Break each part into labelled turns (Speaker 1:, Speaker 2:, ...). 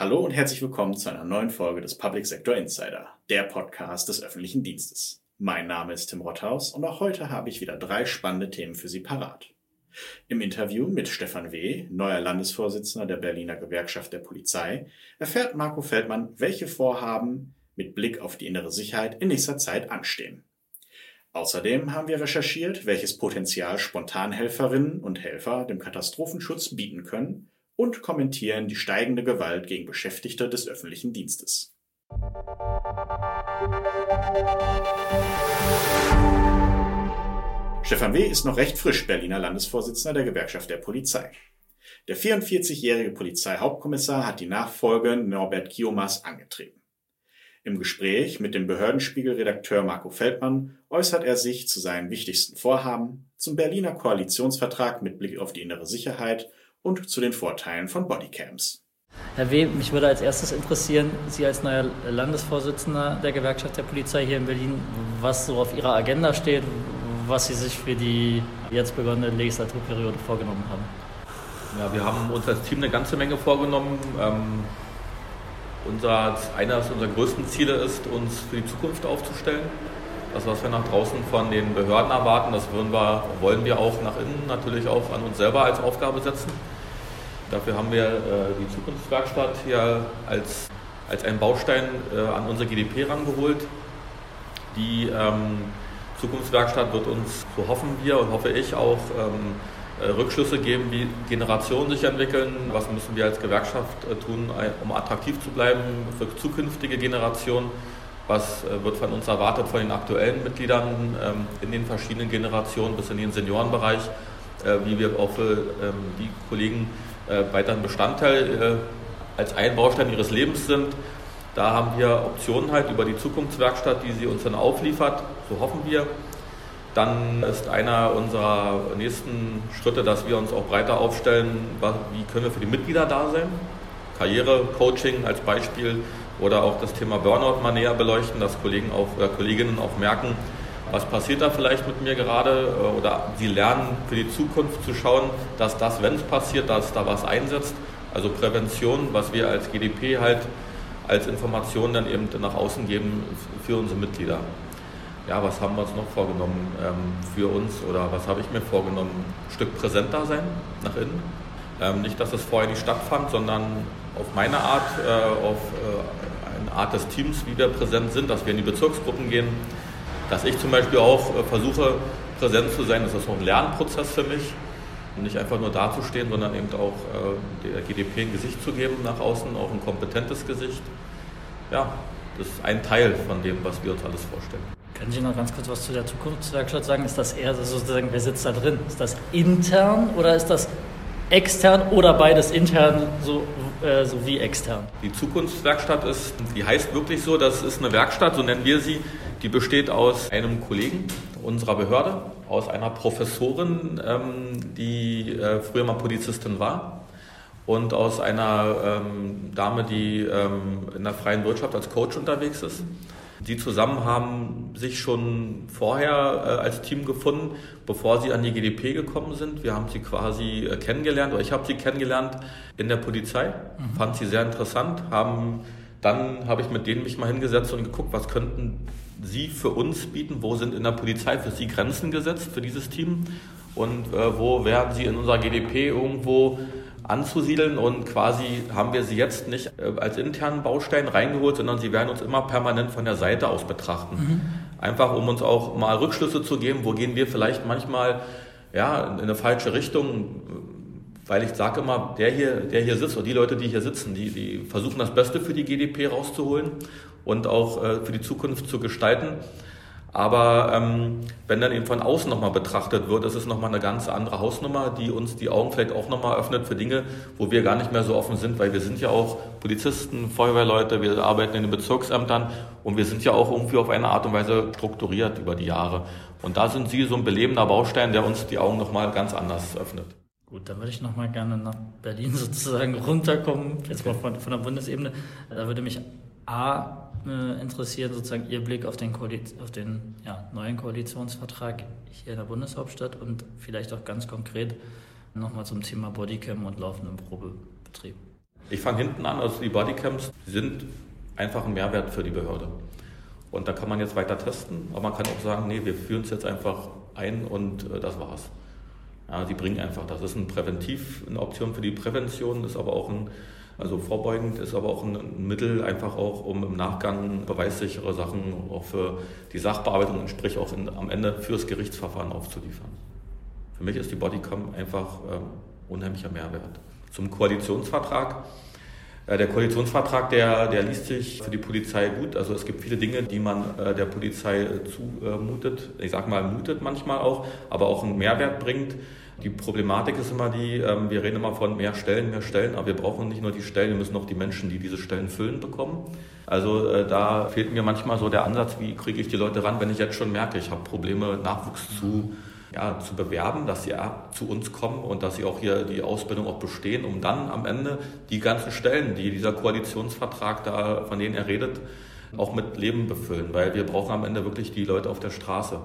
Speaker 1: Hallo und herzlich willkommen zu einer neuen Folge des Public Sector Insider, der Podcast des öffentlichen Dienstes. Mein Name ist Tim Rotthaus und auch heute habe ich wieder drei spannende Themen für Sie parat. Im Interview mit Stefan W., neuer Landesvorsitzender der Berliner Gewerkschaft der Polizei, erfährt Marco Feldmann, welche Vorhaben mit Blick auf die innere Sicherheit in nächster Zeit anstehen. Außerdem haben wir recherchiert, welches Potenzial Spontanhelferinnen und Helfer dem Katastrophenschutz bieten können und kommentieren die steigende Gewalt gegen Beschäftigte des öffentlichen Dienstes. Stefan W. ist noch recht frisch Berliner Landesvorsitzender der Gewerkschaft der Polizei. Der 44-jährige Polizeihauptkommissar hat die Nachfolge Norbert Kiomas angetreten. Im Gespräch mit dem Behördenspiegel-Redakteur Marco Feldmann äußert er sich zu seinen wichtigsten Vorhaben, zum Berliner Koalitionsvertrag mit Blick auf die innere Sicherheit und zu den Vorteilen von Bodycams.
Speaker 2: Herr W., mich würde als erstes interessieren, Sie als neuer Landesvorsitzender der Gewerkschaft der Polizei hier in Berlin, was so auf Ihrer Agenda steht, was Sie sich für die jetzt begonnene Legislaturperiode vorgenommen haben.
Speaker 3: Ja, wir haben uns als Team eine ganze Menge vorgenommen. Ähm, unser, eines unserer größten Ziele ist, uns für die Zukunft aufzustellen. Das, was wir nach draußen von den Behörden erwarten, das wir, wollen wir auch nach innen natürlich auch an uns selber als Aufgabe setzen. Dafür haben wir äh, die Zukunftswerkstatt hier als, als einen Baustein äh, an unsere GDP rangeholt. Die ähm, Zukunftswerkstatt wird uns, so hoffen wir und hoffe ich auch, ähm, äh, Rückschlüsse geben, wie Generationen sich entwickeln, was müssen wir als Gewerkschaft äh, tun, um attraktiv zu bleiben für zukünftige Generationen? Was äh, wird von uns erwartet, von den aktuellen Mitgliedern ähm, in den verschiedenen Generationen bis in den Seniorenbereich, äh, wie wir auch für ähm, die Kollegen äh, weiterhin Bestandteil als ein Baustein ihres Lebens sind. Da haben wir Optionen halt über die Zukunftswerkstatt, die sie uns dann aufliefert, so hoffen wir. Dann ist einer unserer nächsten Schritte, dass wir uns auch breiter aufstellen, wie können wir für die Mitglieder da sein. Karrierecoaching als Beispiel oder auch das Thema Burnout mal näher beleuchten, dass Kollegen auch, oder Kolleginnen auch merken, was passiert da vielleicht mit mir gerade äh, oder sie lernen für die Zukunft zu schauen, dass das, wenn es passiert, dass da was einsetzt. Also Prävention, was wir als GDP halt als Information dann eben nach außen geben für unsere Mitglieder. Ja, was haben wir uns noch vorgenommen ähm, für uns oder was habe ich mir vorgenommen? Ein Stück präsenter sein nach innen. Ähm, nicht, dass es vorher nicht stattfand, sondern auf meine Art, äh, auf äh, eine Art des Teams, wie wir präsent sind, dass wir in die Bezirksgruppen gehen, dass ich zum Beispiel auch äh, versuche, präsent zu sein. Das ist auch ein Lernprozess für mich. nicht einfach nur dazustehen, sondern eben auch äh, der GDP ein Gesicht zu geben nach außen, auch ein kompetentes Gesicht. Ja, das ist ein Teil von dem, was wir uns alles vorstellen.
Speaker 2: Können Sie noch ganz kurz was zu der Zukunftswerkstatt sagen? Ist das eher sozusagen, wer sitzt da drin? Ist das intern oder ist das extern oder beides intern so, äh, sowie extern?
Speaker 3: Die Zukunftswerkstatt ist, die heißt wirklich so, das ist eine Werkstatt, so nennen wir sie. Die besteht aus einem Kollegen unserer Behörde, aus einer Professorin, ähm, die äh, früher mal Polizistin war und aus einer ähm, Dame, die ähm, in der freien Wirtschaft als Coach unterwegs ist. Die zusammen haben sich schon vorher äh, als Team gefunden, bevor sie an die GDP gekommen sind. Wir haben sie quasi äh, kennengelernt, oder ich habe sie kennengelernt in der Polizei, mhm. fand sie sehr interessant, haben dann habe ich mit denen mich mal hingesetzt und geguckt, was könnten sie für uns bieten, wo sind in der Polizei für sie Grenzen gesetzt für dieses Team und äh, wo werden sie in unserer GDP irgendwo anzusiedeln und quasi haben wir sie jetzt nicht äh, als internen Baustein reingeholt, sondern sie werden uns immer permanent von der Seite aus betrachten. Mhm. Einfach um uns auch mal Rückschlüsse zu geben, wo gehen wir vielleicht manchmal ja, in eine falsche Richtung, weil ich sage immer, der hier, der hier sitzt oder die Leute, die hier sitzen, die, die versuchen das Beste für die GDP rauszuholen und auch äh, für die Zukunft zu gestalten. Aber ähm, wenn dann eben von außen nochmal betrachtet wird, ist es nochmal eine ganz andere Hausnummer, die uns die Augen vielleicht auch nochmal öffnet für Dinge, wo wir gar nicht mehr so offen sind, weil wir sind ja auch Polizisten, Feuerwehrleute, wir arbeiten in den Bezirksämtern und wir sind ja auch irgendwie auf eine Art und Weise strukturiert über die Jahre. Und da sind Sie so ein belebender Baustein, der uns die Augen nochmal ganz anders öffnet.
Speaker 2: Gut, dann würde ich nochmal gerne nach Berlin sozusagen runterkommen, jetzt mal von, von der Bundesebene. Da würde mich A äh, interessieren, sozusagen Ihr Blick auf den, auf den ja, neuen Koalitionsvertrag hier in der Bundeshauptstadt und vielleicht auch ganz konkret nochmal zum Thema Bodycam und laufenden Probebetrieb.
Speaker 3: Ich fange hinten an, also die Bodycams sind einfach ein Mehrwert für die Behörde. Und da kann man jetzt weiter testen, aber man kann auch sagen, nee, wir führen es jetzt einfach ein und äh, das war's. Ja, die bringen einfach, das ist ein Präventiv, eine Option für die Prävention, ist aber auch ein, also vorbeugend ist aber auch ein Mittel, einfach auch, um im Nachgang beweissichere Sachen auch für die Sachbearbeitung und sprich auch in, am Ende fürs Gerichtsverfahren aufzuliefern. Für mich ist die Bodycam einfach äh, unheimlicher Mehrwert. Zum Koalitionsvertrag. Äh, der Koalitionsvertrag, der, der liest sich für die Polizei gut. Also es gibt viele Dinge, die man äh, der Polizei zumutet. Ich sage mal, mutet manchmal auch, aber auch einen Mehrwert bringt. Die Problematik ist immer die, ähm, wir reden immer von mehr Stellen, mehr Stellen, aber wir brauchen nicht nur die Stellen, wir müssen auch die Menschen, die diese Stellen füllen, bekommen. Also äh, da fehlt mir manchmal so der Ansatz, wie kriege ich die Leute ran, wenn ich jetzt schon merke, ich habe Probleme, Nachwuchs zu ja, zu bewerben, dass sie zu uns kommen und dass sie auch hier die Ausbildung auch bestehen, um dann am Ende die ganzen Stellen, die dieser Koalitionsvertrag da, von denen er redet, auch mit Leben befüllen, weil wir brauchen am Ende wirklich die Leute auf der Straße.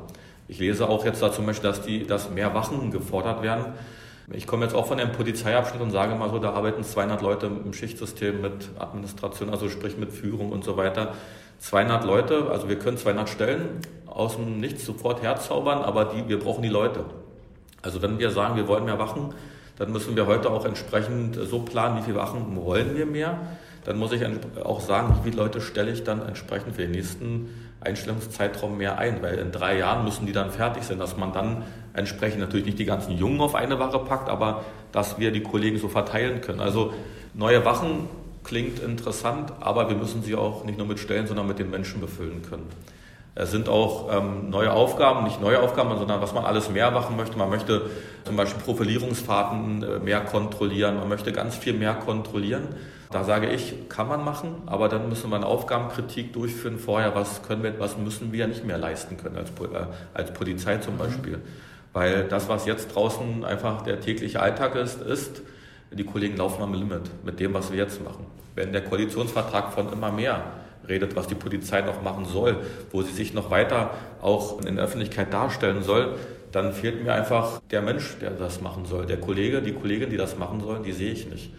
Speaker 3: Ich lese auch jetzt da zum Beispiel, dass, die, dass mehr Wachen gefordert werden. Ich komme jetzt auch von einem Polizeiabschnitt und sage mal so, da arbeiten 200 Leute im Schichtsystem mit Administration, also sprich mit Führung und so weiter. 200 Leute, also wir können 200 Stellen aus dem Nichts sofort herzaubern, aber die, wir brauchen die Leute. Also wenn wir sagen, wir wollen mehr Wachen, dann müssen wir heute auch entsprechend so planen, wie viele Wachen wollen wir mehr. Dann muss ich auch sagen, wie viele Leute stelle ich dann entsprechend für den nächsten Einstellungszeitraum mehr ein, weil in drei Jahren müssen die dann fertig sein, dass man dann entsprechend natürlich nicht die ganzen Jungen auf eine Wache packt, aber dass wir die Kollegen so verteilen können. Also neue Wachen klingt interessant, aber wir müssen sie auch nicht nur mit Stellen, sondern mit den Menschen befüllen können. Es sind auch ähm, neue Aufgaben, nicht neue Aufgaben, sondern was man alles mehr machen möchte. Man möchte zum Beispiel Profilierungsfahrten äh, mehr kontrollieren, man möchte ganz viel mehr kontrollieren. Da sage ich, kann man machen, aber dann müssen wir eine Aufgabenkritik durchführen vorher, was können wir, was müssen wir nicht mehr leisten können als, äh, als Polizei zum mhm. Beispiel. Mhm. Weil das, was jetzt draußen einfach der tägliche Alltag ist, ist, die Kollegen laufen am Limit mit dem, was wir jetzt machen. Wenn der Koalitionsvertrag von immer mehr redet, was die Polizei noch machen soll, wo sie sich noch weiter auch in der Öffentlichkeit darstellen soll, dann fehlt mir einfach der Mensch, der das machen soll. Der Kollege, die Kollegin, die das machen sollen, die sehe ich nicht.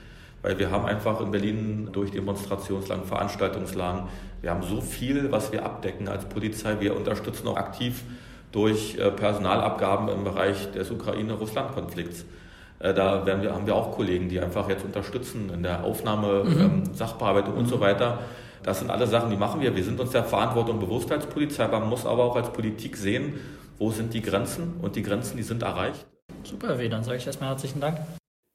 Speaker 3: Weil wir haben einfach in Berlin durch Demonstrationslagen, Veranstaltungslagen, wir haben so viel, was wir abdecken als Polizei. Wir unterstützen auch aktiv durch äh, Personalabgaben im Bereich des Ukraine-Russland-Konflikts. Äh, da wir, haben wir auch Kollegen, die einfach jetzt unterstützen in der Aufnahme, mhm. Ähm, Sachbearbeitung und so weiter. Das sind alle Sachen, die machen wir. Wir sind uns der Verantwortung bewusst als Polizei, man muss aber auch als Politik sehen, wo sind die Grenzen und die Grenzen, die sind erreicht.
Speaker 2: Super, W, dann sage ich erstmal herzlichen Dank.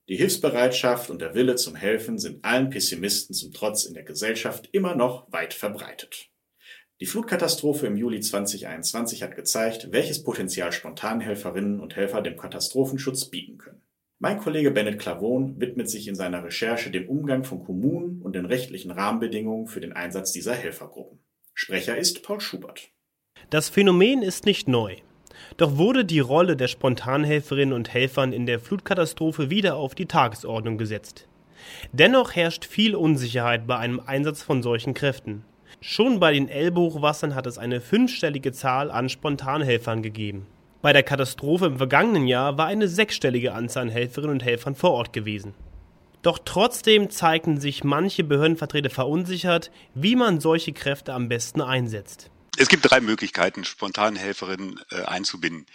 Speaker 1: Die Hilfsbereitschaft und der Wille zum Helfen sind allen Pessimisten zum Trotz in der Gesellschaft immer noch weit verbreitet. Die Flutkatastrophe im Juli 2021 hat gezeigt, welches Potenzial Spontanhelferinnen und Helfer dem Katastrophenschutz bieten können. Mein Kollege Bennett Clavon widmet sich in seiner Recherche dem Umgang von Kommunen und den rechtlichen Rahmenbedingungen für den Einsatz dieser Helfergruppen. Sprecher ist Paul Schubert.
Speaker 4: Das Phänomen ist nicht neu. Doch wurde die Rolle der Spontanhelferinnen und Helfern in der Flutkatastrophe wieder auf die Tagesordnung gesetzt. Dennoch herrscht viel Unsicherheit bei einem Einsatz von solchen Kräften. Schon bei den Elbehochwassern hat es eine fünfstellige Zahl an Spontanhelfern gegeben. Bei der Katastrophe im vergangenen Jahr war eine sechsstellige Anzahl an Helferinnen und Helfern vor Ort gewesen. Doch trotzdem zeigten sich manche Behördenvertreter verunsichert, wie man solche Kräfte am besten einsetzt.
Speaker 5: Es gibt drei Möglichkeiten, Spontanhelferinnen äh, einzubinden.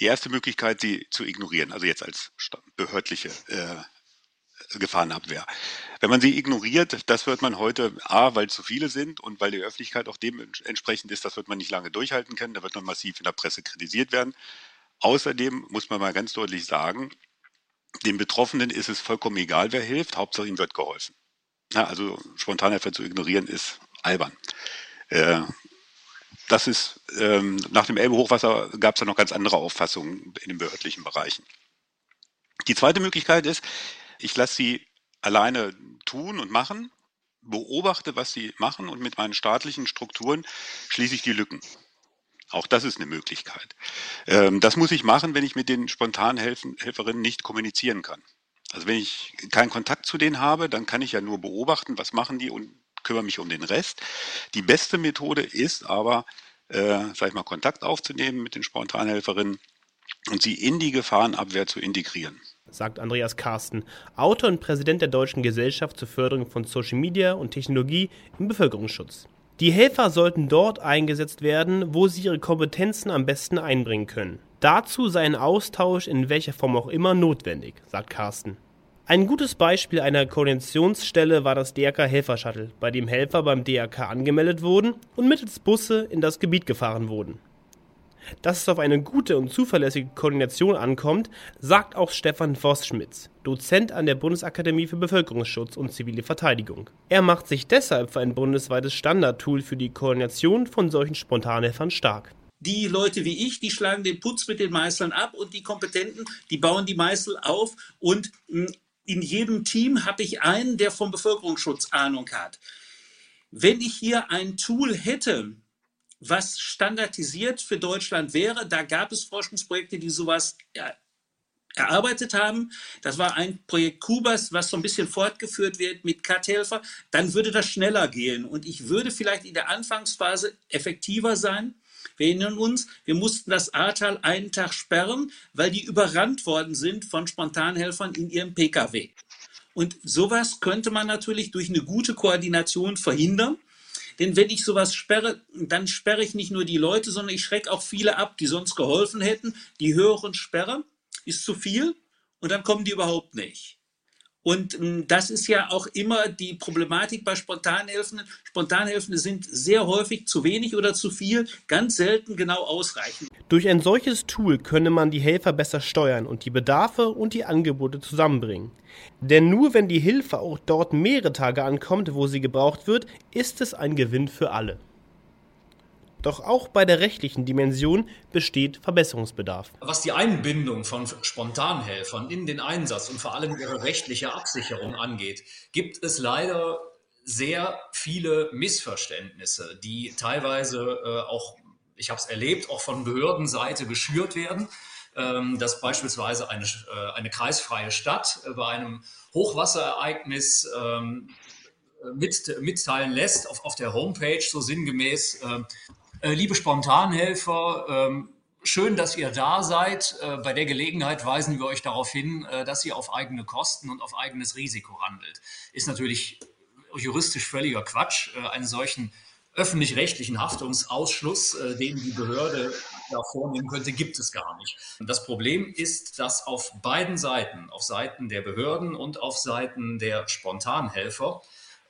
Speaker 5: Die erste Möglichkeit, sie zu ignorieren, also jetzt als behördliche äh, Gefahrenabwehr. Wenn man sie ignoriert, das wird man heute A, weil zu viele sind und weil die Öffentlichkeit auch dementsprechend ist, das wird man nicht lange durchhalten können, da wird man massiv in der Presse kritisiert werden. Außerdem muss man mal ganz deutlich sagen, den Betroffenen ist es vollkommen egal, wer hilft, Hauptsache ihm wird geholfen. Ja, also Spontanhelfer zu ignorieren ist albern. Äh, das ist, ähm, nach dem Elbe-Hochwasser gab es da noch ganz andere Auffassungen in den behördlichen Bereichen. Die zweite Möglichkeit ist, ich lasse sie alleine tun und machen, beobachte, was sie machen und mit meinen staatlichen Strukturen schließe ich die Lücken. Auch das ist eine Möglichkeit. Ähm, das muss ich machen, wenn ich mit den spontanen Helferinnen nicht kommunizieren kann. Also wenn ich keinen Kontakt zu denen habe, dann kann ich ja nur beobachten, was machen die und kümmere mich um den Rest. Die beste Methode ist aber, äh, sag ich mal, Kontakt aufzunehmen mit den Spontanhelferinnen und sie in die Gefahrenabwehr zu integrieren.
Speaker 4: Sagt Andreas Karsten, Autor und Präsident der Deutschen Gesellschaft zur Förderung von Social Media und Technologie im Bevölkerungsschutz. Die Helfer sollten dort eingesetzt werden, wo sie ihre Kompetenzen am besten einbringen können. Dazu sei ein Austausch in welcher Form auch immer notwendig, sagt Carsten. Ein gutes Beispiel einer Koordinationsstelle war das DRK Helfer-Shuttle, bei dem Helfer beim DRK angemeldet wurden und mittels Busse in das Gebiet gefahren wurden. Dass es auf eine gute und zuverlässige Koordination ankommt, sagt auch Stefan Voss-Schmitz, Dozent an der Bundesakademie für Bevölkerungsschutz und zivile Verteidigung. Er macht sich deshalb für ein bundesweites Standardtool für die Koordination von solchen Spontanhelfern stark.
Speaker 6: Die Leute wie ich, die schlagen den Putz mit den Meißeln ab und die Kompetenten, die bauen die Meißel auf und hm, in jedem Team habe ich einen, der vom Bevölkerungsschutz Ahnung hat. Wenn ich hier ein Tool hätte, was standardisiert für Deutschland wäre. Da gab es Forschungsprojekte, die sowas erarbeitet haben. Das war ein Projekt Kubas, was so ein bisschen fortgeführt wird mit Cut-Helfer. Dann würde das schneller gehen und ich würde vielleicht in der Anfangsphase effektiver sein. Wir erinnern uns, wir mussten das Ahrtal einen Tag sperren, weil die überrannt worden sind von Spontanhelfern in ihrem Pkw. Und sowas könnte man natürlich durch eine gute Koordination verhindern. Denn wenn ich sowas sperre, dann sperre ich nicht nur die Leute, sondern ich schrecke auch viele ab, die sonst geholfen hätten. Die höheren Sperre ist zu viel und dann kommen die überhaupt nicht. Und ähm, das ist ja auch immer die Problematik bei Spontanhelfenden. Spontanhelfende sind sehr häufig zu wenig oder zu viel, ganz selten genau ausreichend.
Speaker 4: Durch ein solches Tool könne man die Helfer besser steuern und die Bedarfe und die Angebote zusammenbringen. Denn nur wenn die Hilfe auch dort mehrere Tage ankommt, wo sie gebraucht wird, ist es ein Gewinn für alle. Doch auch bei der rechtlichen Dimension besteht Verbesserungsbedarf.
Speaker 7: Was die Einbindung von Spontanhelfern in den Einsatz und vor allem ihre rechtliche Absicherung angeht, gibt es leider sehr viele Missverständnisse, die teilweise äh, auch, ich habe es erlebt, auch von Behördenseite geschürt werden dass beispielsweise eine, äh, eine kreisfreie Stadt äh, bei einem Hochwasserereignis ähm, mit, mitteilen lässt auf, auf der Homepage so sinngemäß, ähm, äh, liebe Spontanhelfer, ähm, schön, dass ihr da seid. Äh, bei der Gelegenheit weisen wir euch darauf hin, äh, dass ihr auf eigene Kosten und auf eigenes Risiko handelt. Ist natürlich juristisch völliger Quatsch. Äh, einen solchen öffentlich-rechtlichen Haftungsausschluss, äh, den die Behörde da vornehmen könnte, gibt es gar nicht. Das Problem ist, dass auf beiden Seiten, auf Seiten der Behörden und auf Seiten der Spontanhelfer,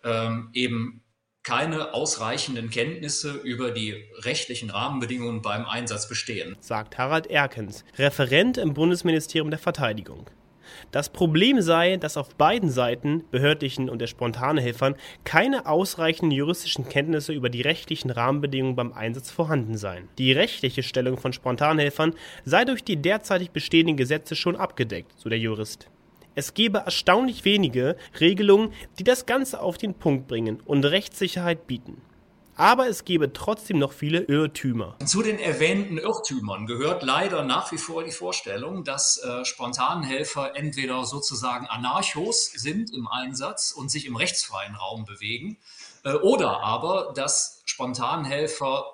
Speaker 7: ähm, eben keine ausreichenden Kenntnisse über die rechtlichen Rahmenbedingungen beim Einsatz bestehen,
Speaker 4: sagt Harald Erkens, Referent im Bundesministerium der Verteidigung. Das Problem sei, dass auf beiden Seiten, behördlichen und der Spontanhelfern, keine ausreichenden juristischen Kenntnisse über die rechtlichen Rahmenbedingungen beim Einsatz vorhanden seien. Die rechtliche Stellung von Spontanhelfern sei durch die derzeitig bestehenden Gesetze schon abgedeckt, so der Jurist. Es gebe erstaunlich wenige Regelungen, die das Ganze auf den Punkt bringen und Rechtssicherheit bieten. Aber es gebe trotzdem noch viele Irrtümer.
Speaker 7: Zu den erwähnten Irrtümern gehört leider nach wie vor die Vorstellung, dass äh, Spontanhelfer entweder sozusagen Anarchos sind im Einsatz und sich im rechtsfreien Raum bewegen, äh, oder aber, dass Spontanhelfer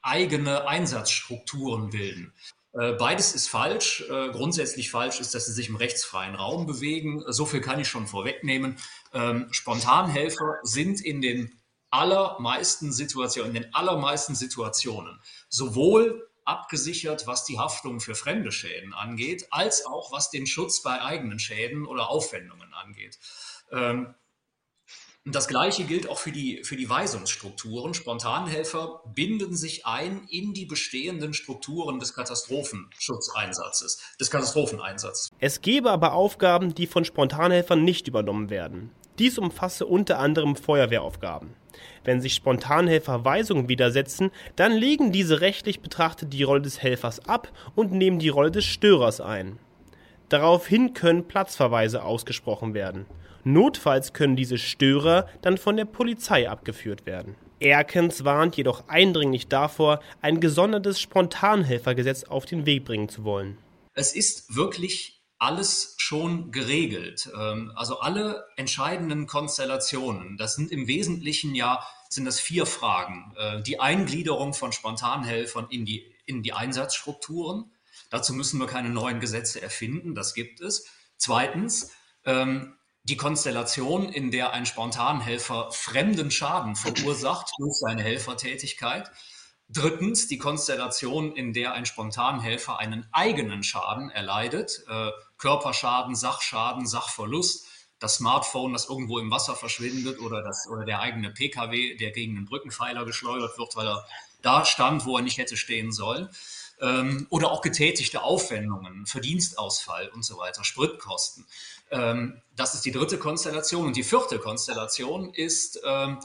Speaker 7: eigene Einsatzstrukturen bilden. Äh, beides ist falsch. Äh, grundsätzlich falsch ist, dass sie sich im rechtsfreien Raum bewegen. So viel kann ich schon vorwegnehmen. Ähm, Spontanhelfer sind in den allermeisten Situationen, in den allermeisten Situationen sowohl abgesichert, was die Haftung für fremde Schäden angeht, als auch was den Schutz bei eigenen Schäden oder Aufwendungen angeht. Ähm, das Gleiche gilt auch für die, für die Weisungsstrukturen. Spontanhelfer binden sich ein in die bestehenden Strukturen des Katastrophenschutzeinsatzes, des Katastropheneinsatzes.
Speaker 4: Es gäbe aber Aufgaben, die von Spontanhelfern nicht übernommen werden. Dies umfasse unter anderem Feuerwehraufgaben. Wenn sich Spontanhelfer Weisungen widersetzen, dann legen diese rechtlich betrachtet die Rolle des Helfers ab und nehmen die Rolle des Störers ein. Daraufhin können Platzverweise ausgesprochen werden. Notfalls können diese Störer dann von der Polizei abgeführt werden. Erkens warnt jedoch eindringlich davor, ein gesondertes Spontanhelfergesetz auf den Weg bringen zu wollen.
Speaker 7: Es ist wirklich alles schon geregelt. Ähm, also alle entscheidenden Konstellationen, das sind im Wesentlichen ja, sind das vier Fragen. Äh, die Eingliederung von Spontanhelfern in die, in die Einsatzstrukturen. Dazu müssen wir keine neuen Gesetze erfinden, das gibt es. Zweitens, ähm, die Konstellation, in der ein Spontanhelfer fremden Schaden verursacht durch seine Helfertätigkeit. Drittens, die Konstellation, in der ein Spontanhelfer einen eigenen Schaden erleidet, äh, Körperschaden, Sachschaden, Sachverlust, das Smartphone, das irgendwo im Wasser verschwindet oder, das, oder der eigene Pkw, der gegen einen Brückenpfeiler geschleudert wird, weil er da stand, wo er nicht hätte stehen sollen. Ähm, oder auch getätigte Aufwendungen, Verdienstausfall und so weiter, Spritkosten. Ähm, das ist die dritte Konstellation. Und die vierte Konstellation ist, ähm,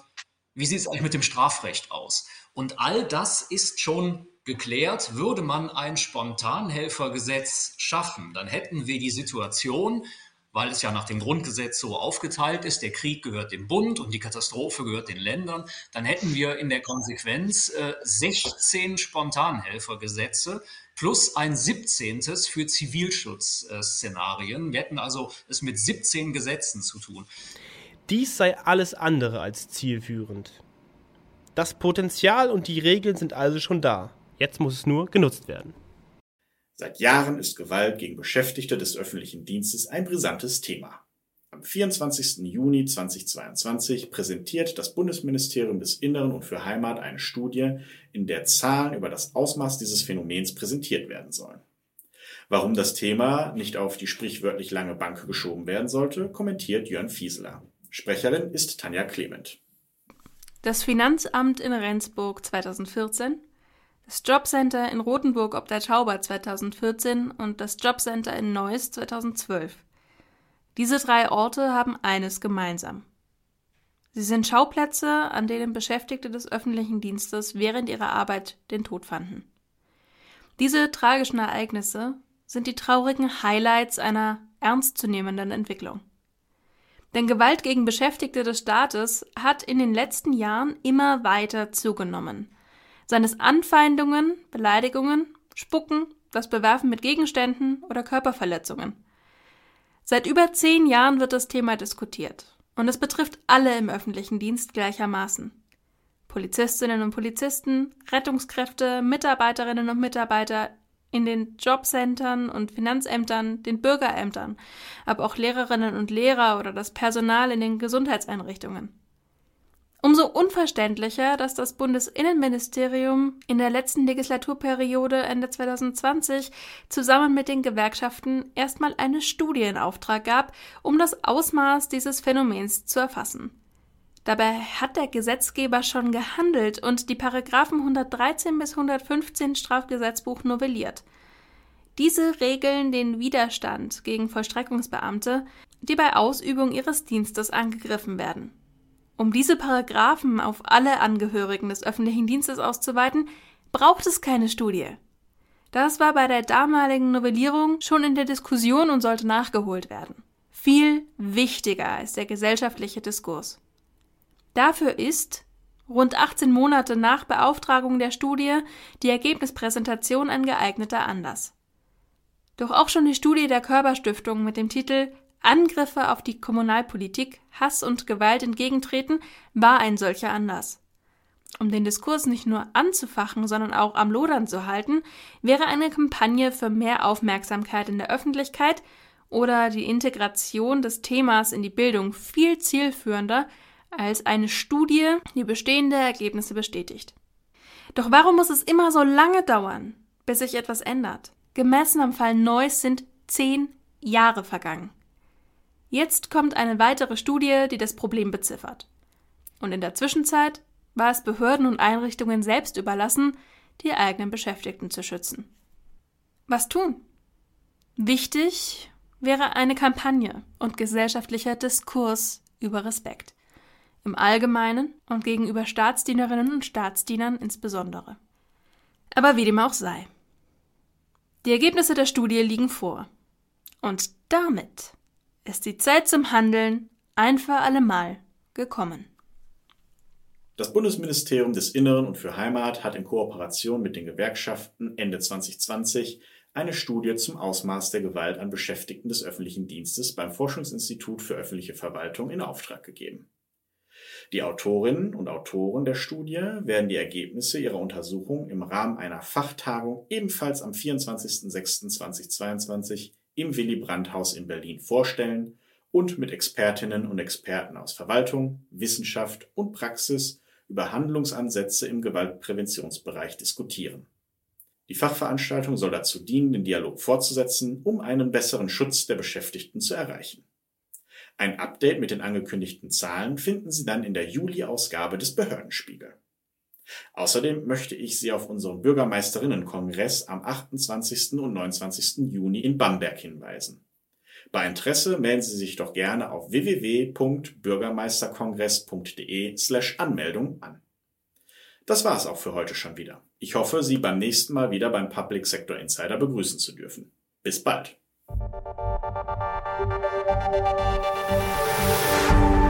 Speaker 7: wie sieht es eigentlich mit dem Strafrecht aus? Und all das ist schon geklärt. Würde man ein Spontanhelfergesetz schaffen, dann hätten wir die Situation, weil es ja nach dem Grundgesetz so aufgeteilt ist, der Krieg gehört dem Bund und die Katastrophe gehört den Ländern, dann hätten wir in der Konsequenz äh, 16 Spontanhelfergesetze plus ein 17. für Zivilschutzszenarien. Wir hätten also es mit 17 Gesetzen zu tun.
Speaker 4: Dies sei alles andere als zielführend. Das Potenzial und die Regeln sind also schon da. Jetzt muss es nur genutzt werden.
Speaker 1: Seit Jahren ist Gewalt gegen Beschäftigte des öffentlichen Dienstes ein brisantes Thema. Am 24. Juni 2022 präsentiert das Bundesministerium des Inneren und für Heimat eine Studie, in der Zahlen über das Ausmaß dieses Phänomens präsentiert werden sollen. Warum das Thema nicht auf die sprichwörtlich lange Bank geschoben werden sollte, kommentiert Jörn Fieseler. Sprecherin ist Tanja Clement.
Speaker 8: Das Finanzamt in Rendsburg 2014 das Jobcenter in Rothenburg ob der Tauber 2014 und das Jobcenter in Neuss 2012. Diese drei Orte haben eines gemeinsam. Sie sind Schauplätze, an denen Beschäftigte des öffentlichen Dienstes während ihrer Arbeit den Tod fanden. Diese tragischen Ereignisse sind die traurigen Highlights einer ernstzunehmenden Entwicklung. Denn Gewalt gegen Beschäftigte des Staates hat in den letzten Jahren immer weiter zugenommen seines Anfeindungen, Beleidigungen, Spucken, das Bewerfen mit Gegenständen oder Körperverletzungen. Seit über zehn Jahren wird das Thema diskutiert und es betrifft alle im öffentlichen Dienst gleichermaßen. Polizistinnen und Polizisten, Rettungskräfte, Mitarbeiterinnen und Mitarbeiter in den Jobcentern und Finanzämtern, den Bürgerämtern, aber auch Lehrerinnen und Lehrer oder das Personal in den Gesundheitseinrichtungen. Umso unverständlicher, dass das Bundesinnenministerium in der letzten Legislaturperiode Ende 2020 zusammen mit den Gewerkschaften erstmal eine Studie in Auftrag gab, um das Ausmaß dieses Phänomens zu erfassen. Dabei hat der Gesetzgeber schon gehandelt und die Paragraphen 113 bis 115 Strafgesetzbuch novelliert. Diese regeln den Widerstand gegen Vollstreckungsbeamte, die bei Ausübung ihres Dienstes angegriffen werden. Um diese Paragraphen auf alle Angehörigen des öffentlichen Dienstes auszuweiten, braucht es keine Studie. Das war bei der damaligen Novellierung schon in der Diskussion und sollte nachgeholt werden. Viel wichtiger ist der gesellschaftliche Diskurs. Dafür ist, rund 18 Monate nach Beauftragung der Studie, die Ergebnispräsentation ein geeigneter Anlass. Doch auch schon die Studie der Körperstiftung mit dem Titel Angriffe auf die Kommunalpolitik, Hass und Gewalt entgegentreten, war ein solcher Anlass. Um den Diskurs nicht nur anzufachen, sondern auch am Lodern zu halten, wäre eine Kampagne für mehr Aufmerksamkeit in der Öffentlichkeit oder die Integration des Themas in die Bildung viel zielführender als eine Studie, die bestehende Ergebnisse bestätigt. Doch warum muss es immer so lange dauern, bis sich etwas ändert? Gemessen am Fall Neuss sind zehn Jahre vergangen. Jetzt kommt eine weitere Studie, die das Problem beziffert. Und in der Zwischenzeit war es Behörden und Einrichtungen selbst überlassen, die eigenen Beschäftigten zu schützen. Was tun? Wichtig wäre eine Kampagne und gesellschaftlicher Diskurs über Respekt. Im Allgemeinen und gegenüber Staatsdienerinnen und Staatsdienern insbesondere. Aber wie dem auch sei. Die Ergebnisse der Studie liegen vor. Und damit ist die Zeit zum Handeln ein für allemal gekommen.
Speaker 1: Das Bundesministerium des Inneren und für Heimat hat in Kooperation mit den Gewerkschaften Ende 2020 eine Studie zum Ausmaß der Gewalt an Beschäftigten des öffentlichen Dienstes beim Forschungsinstitut für öffentliche Verwaltung in Auftrag gegeben. Die Autorinnen und Autoren der Studie werden die Ergebnisse ihrer Untersuchung im Rahmen einer Fachtagung ebenfalls am 24.06.2022 im Willy Brandt Haus in Berlin vorstellen und mit Expertinnen und Experten aus Verwaltung, Wissenschaft und Praxis über Handlungsansätze im Gewaltpräventionsbereich diskutieren. Die Fachveranstaltung soll dazu dienen, den Dialog fortzusetzen, um einen besseren Schutz der Beschäftigten zu erreichen. Ein Update mit den angekündigten Zahlen finden Sie dann in der Juli-Ausgabe des Behördenspiegel. Außerdem möchte ich Sie auf unseren Bürgermeisterinnenkongress am 28. und 29. Juni in Bamberg hinweisen. Bei Interesse melden Sie sich doch gerne auf www.bürgermeisterkongress.de slash Anmeldung an. Das war es auch für heute schon wieder. Ich hoffe, Sie beim nächsten Mal wieder beim Public Sector Insider begrüßen zu dürfen. Bis bald. thank you